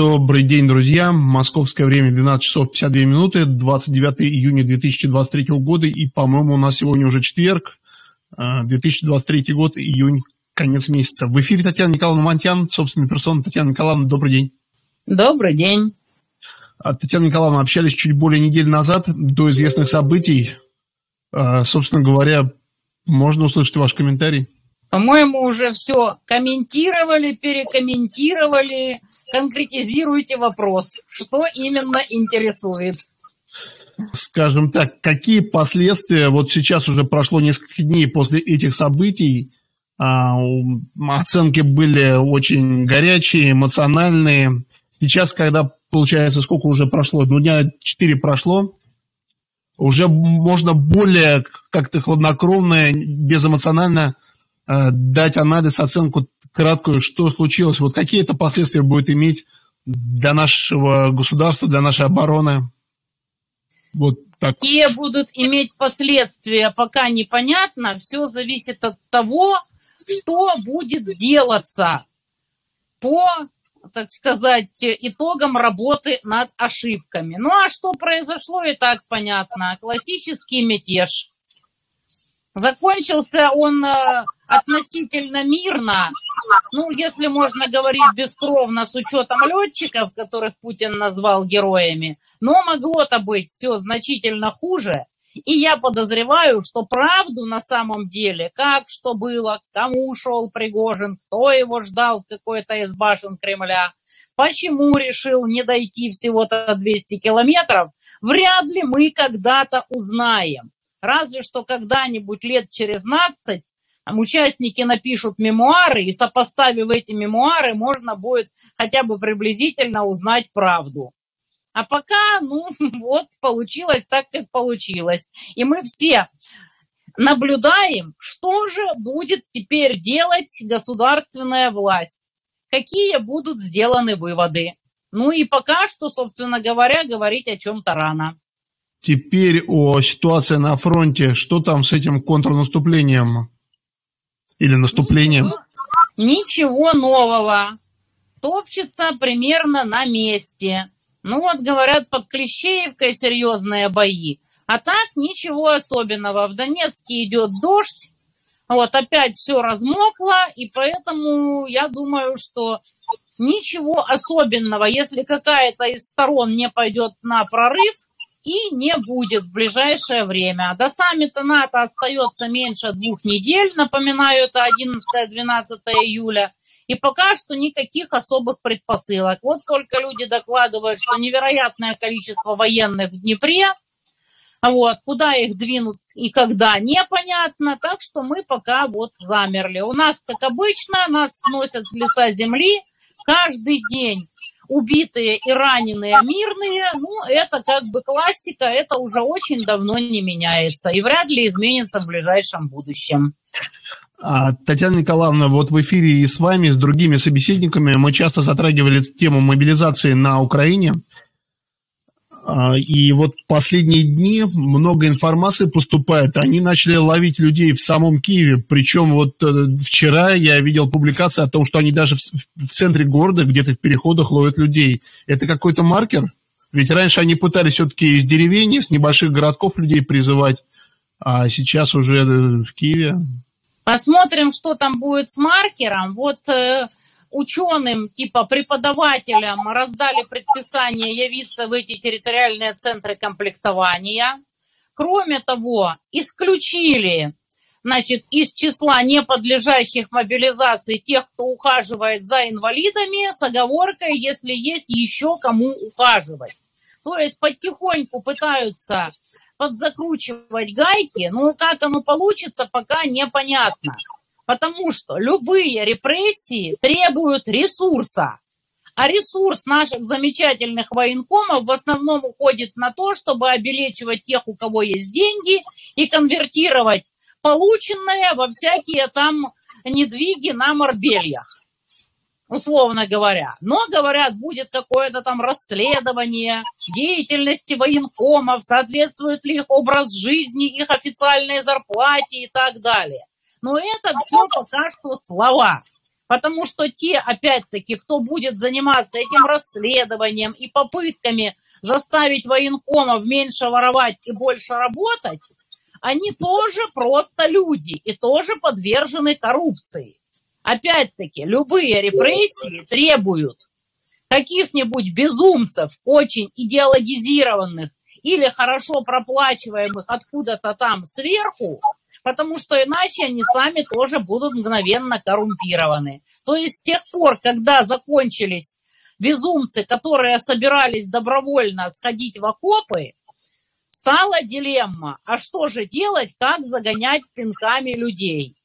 Добрый день, друзья. Московское время 12 часов 52 минуты, 29 июня 2023 года. И, по-моему, у нас сегодня уже четверг, 2023 а, год, июнь, конец месяца. В эфире Татьяна Николаевна Монтян, собственная персона. Татьяна Николаевна, добрый день. Добрый день. А, Татьяна Николаевна, общались чуть более недели назад, до известных событий. А, собственно говоря, можно услышать ваш комментарий? По-моему, уже все комментировали, перекомментировали. Конкретизируйте вопрос. Что именно интересует? Скажем так, какие последствия, вот сейчас уже прошло несколько дней после этих событий, а, оценки были очень горячие, эмоциональные. Сейчас, когда, получается, сколько уже прошло? Ну, дня четыре прошло, уже можно более как-то хладнокровно, безэмоционально э, дать анализ, оценку краткую, что случилось, вот какие это последствия будет иметь для нашего государства, для нашей обороны. Вот так. Какие будут иметь последствия, пока непонятно. Все зависит от того, что будет делаться по так сказать, итогом работы над ошибками. Ну а что произошло, и так понятно. Классический мятеж. Закончился он э, относительно мирно, ну, если можно говорить бескровно, с учетом летчиков, которых Путин назвал героями, но могло-то быть все значительно хуже. И я подозреваю, что правду на самом деле, как что было, кому ушел Пригожин, кто его ждал в какой-то из башен Кремля, почему решил не дойти всего-то 200 километров, вряд ли мы когда-то узнаем. Разве что когда-нибудь лет через 15 участники напишут мемуары, и сопоставив эти мемуары, можно будет хотя бы приблизительно узнать правду. А пока, ну, вот, получилось так, как получилось. И мы все наблюдаем, что же будет теперь делать государственная власть, какие будут сделаны выводы. Ну и пока что, собственно говоря, говорить о чем-то рано. Теперь о ситуации на фронте. Что там с этим контрнаступлением или наступлением? Ничего, нового. Топчется примерно на месте. Ну вот, говорят, под Клещеевкой серьезные бои. А так ничего особенного. В Донецке идет дождь. Вот опять все размокло, и поэтому я думаю, что ничего особенного, если какая-то из сторон не пойдет на прорыв, и не будет в ближайшее время. До саммита НАТО остается меньше двух недель, напоминаю, это 11-12 июля. И пока что никаких особых предпосылок. Вот только люди докладывают, что невероятное количество военных в Днепре, вот, куда их двинут и когда, непонятно. Так что мы пока вот замерли. У нас, как обычно, нас сносят с лица земли каждый день. Убитые и раненые мирные, ну, это как бы классика, это уже очень давно не меняется и вряд ли изменится в ближайшем будущем. А, Татьяна Николаевна, вот в эфире и с вами, и с другими собеседниками мы часто затрагивали тему мобилизации на Украине. А, и вот последние дни много информации поступает. Они начали ловить людей в самом Киеве. Причем вот э, вчера я видел публикации о том, что они даже в центре города, где-то в переходах ловят людей. Это какой-то маркер? Ведь раньше они пытались все-таки из деревень, с небольших городков людей призывать, а сейчас уже э, в Киеве. Посмотрим, что там будет с маркером. Вот э, ученым, типа преподавателям раздали предписание явиться в эти территориальные центры комплектования. Кроме того, исключили значит, из числа неподлежащих мобилизации тех, кто ухаживает за инвалидами, с оговоркой, если есть еще кому ухаживать. То есть потихоньку пытаются подзакручивать гайки, ну как оно получится, пока непонятно. Потому что любые репрессии требуют ресурса. А ресурс наших замечательных военкомов в основном уходит на то, чтобы обелечивать тех, у кого есть деньги, и конвертировать полученное во всякие там недвиги на морбельях условно говоря. Но, говорят, будет какое-то там расследование деятельности военкомов, соответствует ли их образ жизни, их официальной зарплате и так далее. Но это все пока что слова. Потому что те, опять-таки, кто будет заниматься этим расследованием и попытками заставить военкомов меньше воровать и больше работать, они тоже просто люди и тоже подвержены коррупции. Опять-таки, любые репрессии требуют каких-нибудь безумцев, очень идеологизированных или хорошо проплачиваемых откуда-то там сверху, потому что иначе они сами тоже будут мгновенно коррумпированы. То есть с тех пор, когда закончились безумцы, которые собирались добровольно сходить в окопы, стала дилемма, а что же делать, как загонять пинками людей.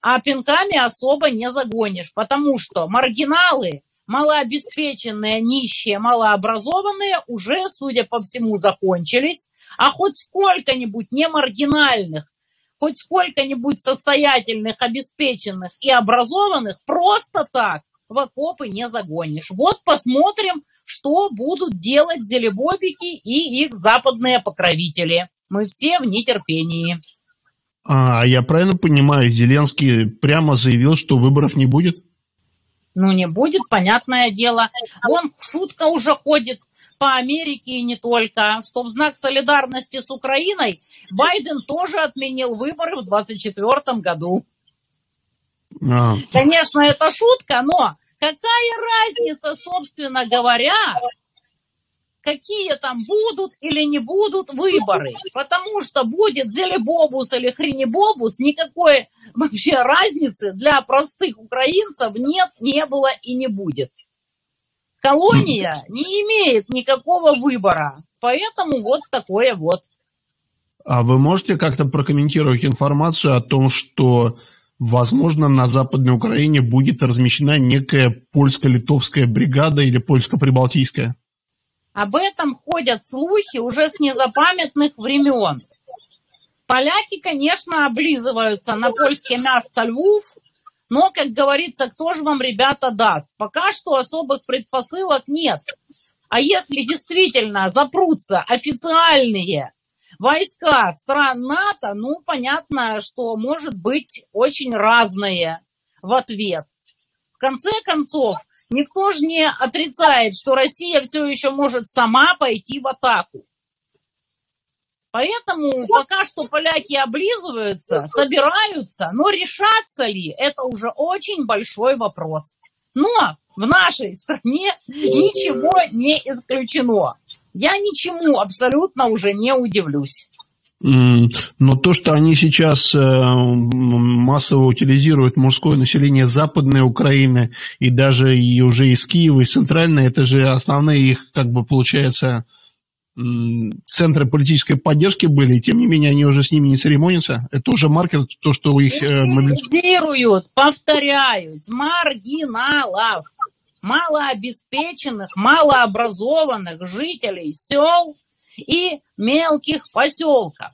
А пинками особо не загонишь, потому что маргиналы, малообеспеченные, нищие, малообразованные уже, судя по всему, закончились, а хоть сколько-нибудь не маргинальных, хоть сколько-нибудь состоятельных, обеспеченных и образованных просто так в окопы не загонишь. Вот посмотрим, что будут делать зелебобики и их западные покровители. Мы все в нетерпении. А я правильно понимаю, Зеленский прямо заявил, что выборов не будет? Ну, не будет, понятное дело. Вон шутка уже ходит по Америке и не только, что в знак солидарности с Украиной Байден тоже отменил выборы в 2024 году. А. Конечно, это шутка, но какая разница, собственно говоря, какие там будут или не будут выборы. Потому что будет зелебобус или хренебобус, никакой вообще разницы для простых украинцев нет, не было и не будет. Колония не имеет никакого выбора, поэтому вот такое вот. А вы можете как-то прокомментировать информацию о том, что, возможно, на Западной Украине будет размещена некая польско-литовская бригада или польско-прибалтийская? Об этом ходят слухи уже с незапамятных времен. Поляки, конечно, облизываются на польский мясо Львов, но, как говорится, кто же вам, ребята, даст? Пока что особых предпосылок нет. А если действительно запрутся официальные войска стран НАТО, ну, понятно, что может быть очень разные в ответ. В конце концов, никто же не отрицает, что Россия все еще может сама пойти в атаку. Поэтому пока что поляки облизываются, собираются, но решаться ли, это уже очень большой вопрос. Но в нашей стране ничего не исключено. Я ничему абсолютно уже не удивлюсь. Но то, что они сейчас э, массово утилизируют мужское население Западной Украины и даже и уже из Киева, и Центральной, это же основные их, как бы, получается, центры политической поддержки были, и тем не менее они уже с ними не церемонятся. Это уже маркер, то, что их... Э, Мобилизируют, повторяюсь, маргиналов, малообеспеченных, малообразованных жителей сел и мелких поселков.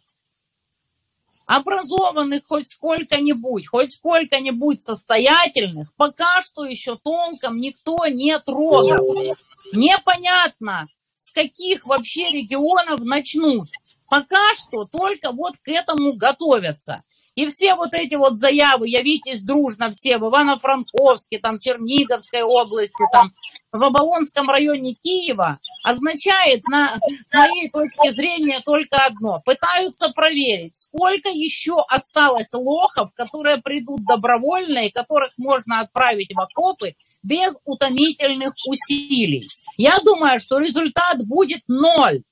Образованных хоть сколько-нибудь, хоть сколько-нибудь состоятельных, пока что еще толком никто не трогал. Непонятно, с каких вообще регионов начнут. Пока что только вот к этому готовятся. И все вот эти вот заявы, явитесь дружно все в Ивано-Франковске, там, Черниговской области, там, в Оболонском районе Киева, означает, на, с моей точки зрения, только одно. Пытаются проверить, сколько еще осталось лохов, которые придут добровольно и которых можно отправить в окопы без утомительных усилий. Я думаю, что результат будет ноль.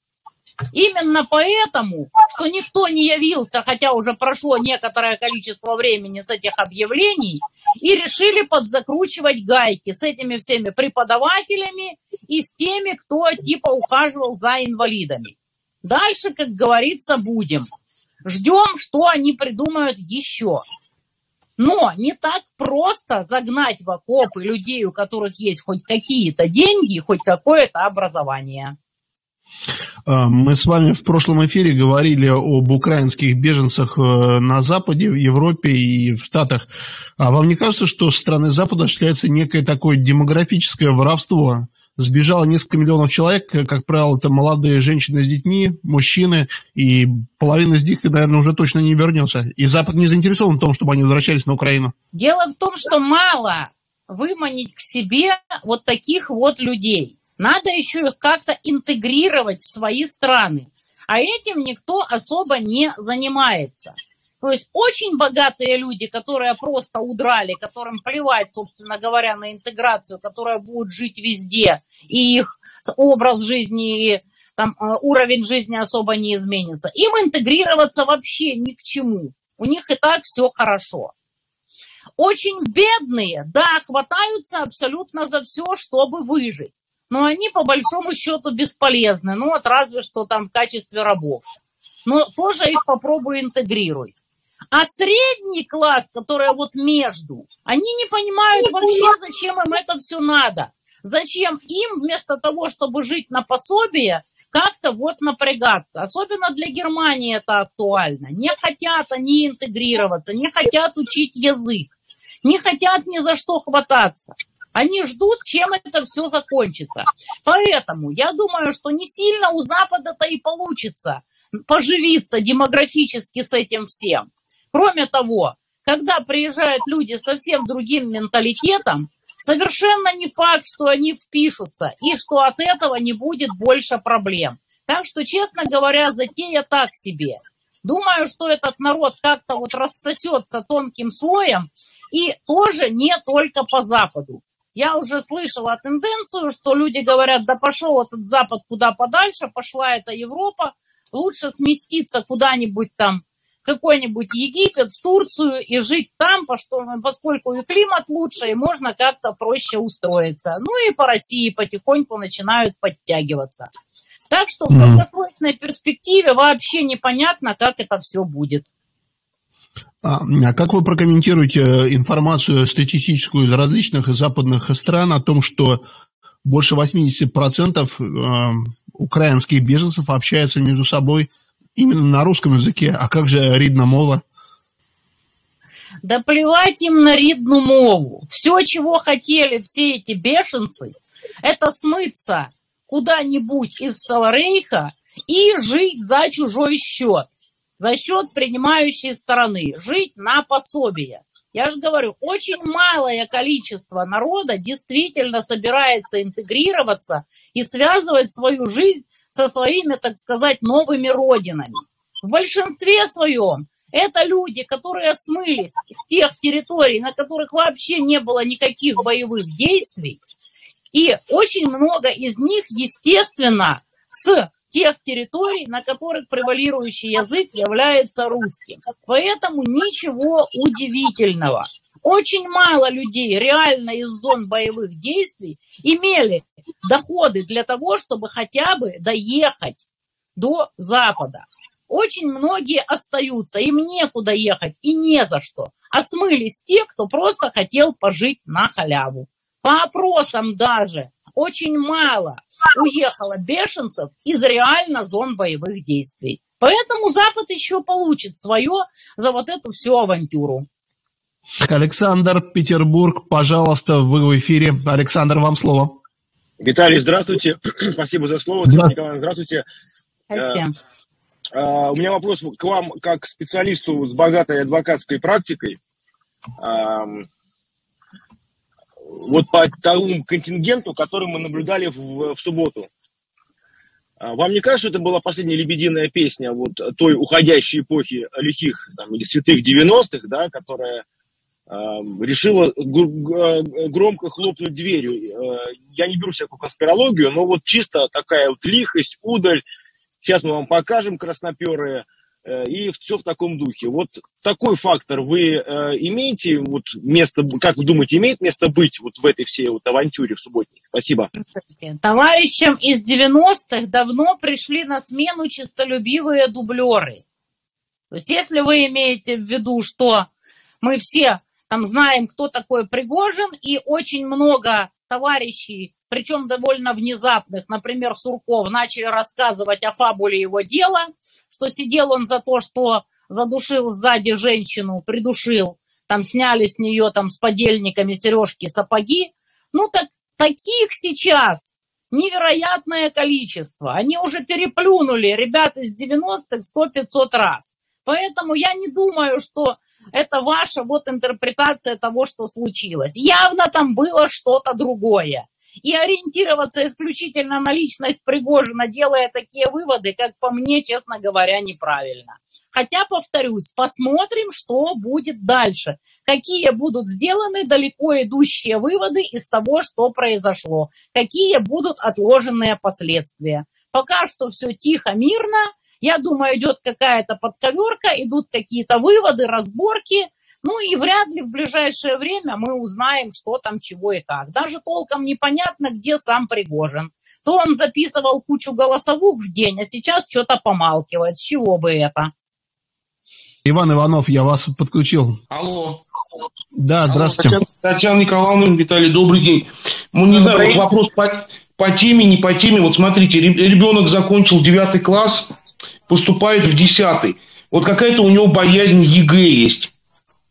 Именно поэтому, что никто не явился, хотя уже прошло некоторое количество времени с этих объявлений, и решили подзакручивать гайки с этими всеми преподавателями и с теми, кто типа ухаживал за инвалидами. Дальше, как говорится, будем. Ждем, что они придумают еще. Но не так просто загнать в окопы людей, у которых есть хоть какие-то деньги, хоть какое-то образование. А, мы с вами в прошлом эфире говорили об украинских беженцах э, на Западе, в Европе и в Штатах. А вам не кажется, что со стороны Запада осуществляется некое такое демографическое воровство? Сбежало несколько миллионов человек, как правило, это молодые женщины с детьми, мужчины, и половина из них, наверное, уже точно не вернется. И Запад не заинтересован в том, чтобы они возвращались на Украину. Дело в том, что мало выманить к себе вот таких вот людей. Надо еще их как-то интегрировать в свои страны. А этим никто особо не занимается. То есть очень богатые люди, которые просто удрали, которым плевать, собственно говоря, на интеграцию, которая будет жить везде, и их образ жизни и там, э, уровень жизни особо не изменится. Им интегрироваться вообще ни к чему. У них и так все хорошо. Очень бедные, да, хватаются абсолютно за все, чтобы выжить. Но они по большому счету бесполезны. Ну вот разве что там в качестве рабов. Но тоже их попробуй интегрируй. А средний класс, который вот между, они не понимают вообще, зачем им это все надо. Зачем им вместо того, чтобы жить на пособие, как-то вот напрягаться. Особенно для Германии это актуально. Не хотят они интегрироваться, не хотят учить язык, не хотят ни за что хвататься. Они ждут, чем это все закончится. Поэтому я думаю, что не сильно у Запада-то и получится поживиться демографически с этим всем. Кроме того, когда приезжают люди совсем другим менталитетом, совершенно не факт, что они впишутся и что от этого не будет больше проблем. Так что, честно говоря, затея так себе. Думаю, что этот народ как-то вот рассосется тонким слоем и тоже не только по Западу. Я уже слышала тенденцию, что люди говорят, да пошел этот Запад куда подальше, пошла эта Европа, лучше сместиться куда-нибудь там какой-нибудь Египет, в Турцию и жить там, поскольку и климат лучше, и можно как-то проще устроиться. Ну и по России потихоньку начинают подтягиваться. Так что в долгосрочной перспективе вообще непонятно, как это все будет. А, а как вы прокомментируете информацию статистическую из различных западных стран о том, что больше 80% э, украинских беженцев общаются между собой именно на русском языке. А как же ридна мова? Да плевать им на ридну мову. Все, чего хотели все эти бешенцы, это смыться куда-нибудь из Саларейха и жить за чужой счет, за счет принимающей стороны, жить на пособие. Я же говорю, очень малое количество народа действительно собирается интегрироваться и связывать свою жизнь со своими, так сказать, новыми родинами. В большинстве своем это люди, которые смылись с тех территорий, на которых вообще не было никаких боевых действий. И очень много из них, естественно, с тех территорий, на которых превалирующий язык является русским. Поэтому ничего удивительного. Очень мало людей реально из зон боевых действий имели доходы для того, чтобы хотя бы доехать до Запада. Очень многие остаются, им некуда ехать и не за что. А смылись те, кто просто хотел пожить на халяву. По опросам даже очень мало уехало бешенцев из реально зон боевых действий. Поэтому Запад еще получит свое за вот эту всю авантюру. Александр Петербург, пожалуйста, вы в эфире. Александр, вам слово. Виталий, здравствуйте. Спасибо за слово. Здравствуйте. Николай, здравствуйте. Здравствуйте. Э, э, у меня вопрос к вам, как специалисту с богатой адвокатской практикой. Вот по тому контингенту, который мы наблюдали в, в субботу. Э, вам не кажется, что это была последняя лебединая песня вот той уходящей эпохи лихих там, или святых 90-х, да, которая решила громко хлопнуть дверью. Э, я не беру всякую конспирологию, но вот чисто такая вот лихость, удаль. Сейчас мы вам покажем красноперые. Э, и все в таком духе. Вот такой фактор вы э, имеете вот место, как вы думаете, имеет место быть вот в этой всей вот авантюре в субботник? Спасибо. Товарищам из 90-х давно пришли на смену чистолюбивые дублеры. То есть если вы имеете в виду, что мы все там знаем, кто такой Пригожин, и очень много товарищей, причем довольно внезапных, например, Сурков, начали рассказывать о фабуле его дела, что сидел он за то, что задушил сзади женщину, придушил, там сняли с нее там с подельниками сережки, сапоги. Ну так таких сейчас невероятное количество. Они уже переплюнули ребят из 90-х 100-500 раз. Поэтому я не думаю, что это ваша вот интерпретация того, что случилось. Явно там было что-то другое и ориентироваться исключительно на личность Пригожина, делая такие выводы, как по мне, честно говоря, неправильно. Хотя, повторюсь, посмотрим, что будет дальше, какие будут сделаны далеко идущие выводы из того, что произошло, какие будут отложенные последствия. Пока что все тихо, мирно, я думаю, идет какая-то подковерка, идут какие-то выводы, разборки – ну и вряд ли в ближайшее время мы узнаем, что там, чего и как. Даже толком непонятно, где сам Пригожин. То он записывал кучу голосовых в день, а сейчас что-то помалкивает. С чего бы это? Иван Иванов, я вас подключил. Алло. Да, здравствуйте. Алло, Татьяна Николаевна, Виталий, добрый день. Ну, не знаю, вот вопрос по, по теме, не по теме. Вот смотрите, ребенок закончил 9 класс, поступает в 10. Вот какая-то у него боязнь ЕГЭ есть.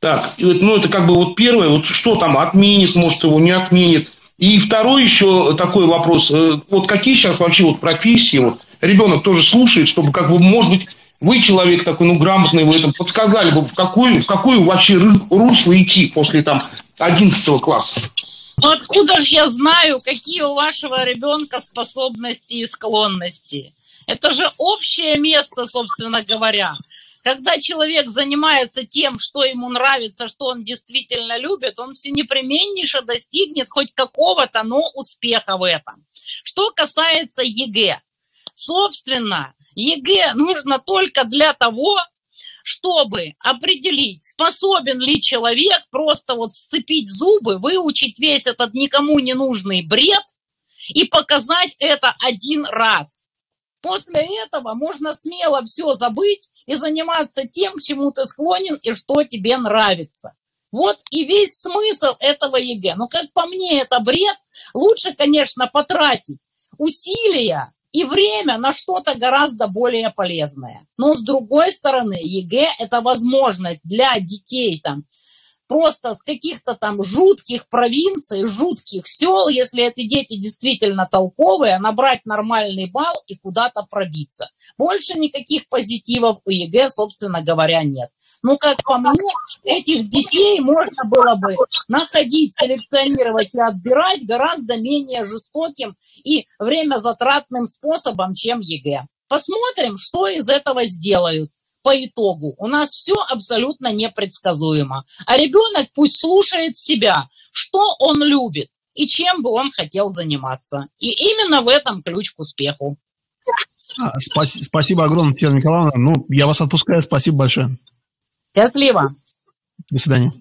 Так, ну это как бы вот первое, вот что там отменит, может его не отменит. И второй еще такой вопрос, э, вот какие сейчас вообще вот профессии, вот ребенок тоже слушает, чтобы как бы, может быть, вы человек такой, ну, грамотный, вы этом подсказали бы, в какую, в какую вообще русло идти после там 11 класса? Ну, откуда же я знаю, какие у вашего ребенка способности и склонности? Это же общее место, собственно говоря. Когда человек занимается тем, что ему нравится, что он действительно любит, он все непременнейше достигнет хоть какого-то, но успеха в этом. Что касается ЕГЭ. Собственно, ЕГЭ нужно только для того, чтобы определить, способен ли человек просто вот сцепить зубы, выучить весь этот никому не нужный бред и показать это один раз. После этого можно смело все забыть и заниматься тем, к чему ты склонен и что тебе нравится. Вот и весь смысл этого ЕГЭ. Но как по мне, это бред. Лучше, конечно, потратить усилия и время на что-то гораздо более полезное. Но с другой стороны, ЕГЭ – это возможность для детей там, просто с каких-то там жутких провинций, жутких сел, если эти дети действительно толковые, набрать нормальный балл и куда-то пробиться. Больше никаких позитивов у ЕГЭ, собственно говоря, нет. Ну, как по мне, этих детей можно было бы находить, селекционировать и отбирать гораздо менее жестоким и время затратным способом, чем ЕГЭ. Посмотрим, что из этого сделают по итогу. У нас все абсолютно непредсказуемо. А ребенок пусть слушает себя, что он любит и чем бы он хотел заниматься. И именно в этом ключ к успеху. А, спаси, спасибо огромное, Татьяна Николаевна. Ну, я вас отпускаю. Спасибо большое. Счастливо. До свидания.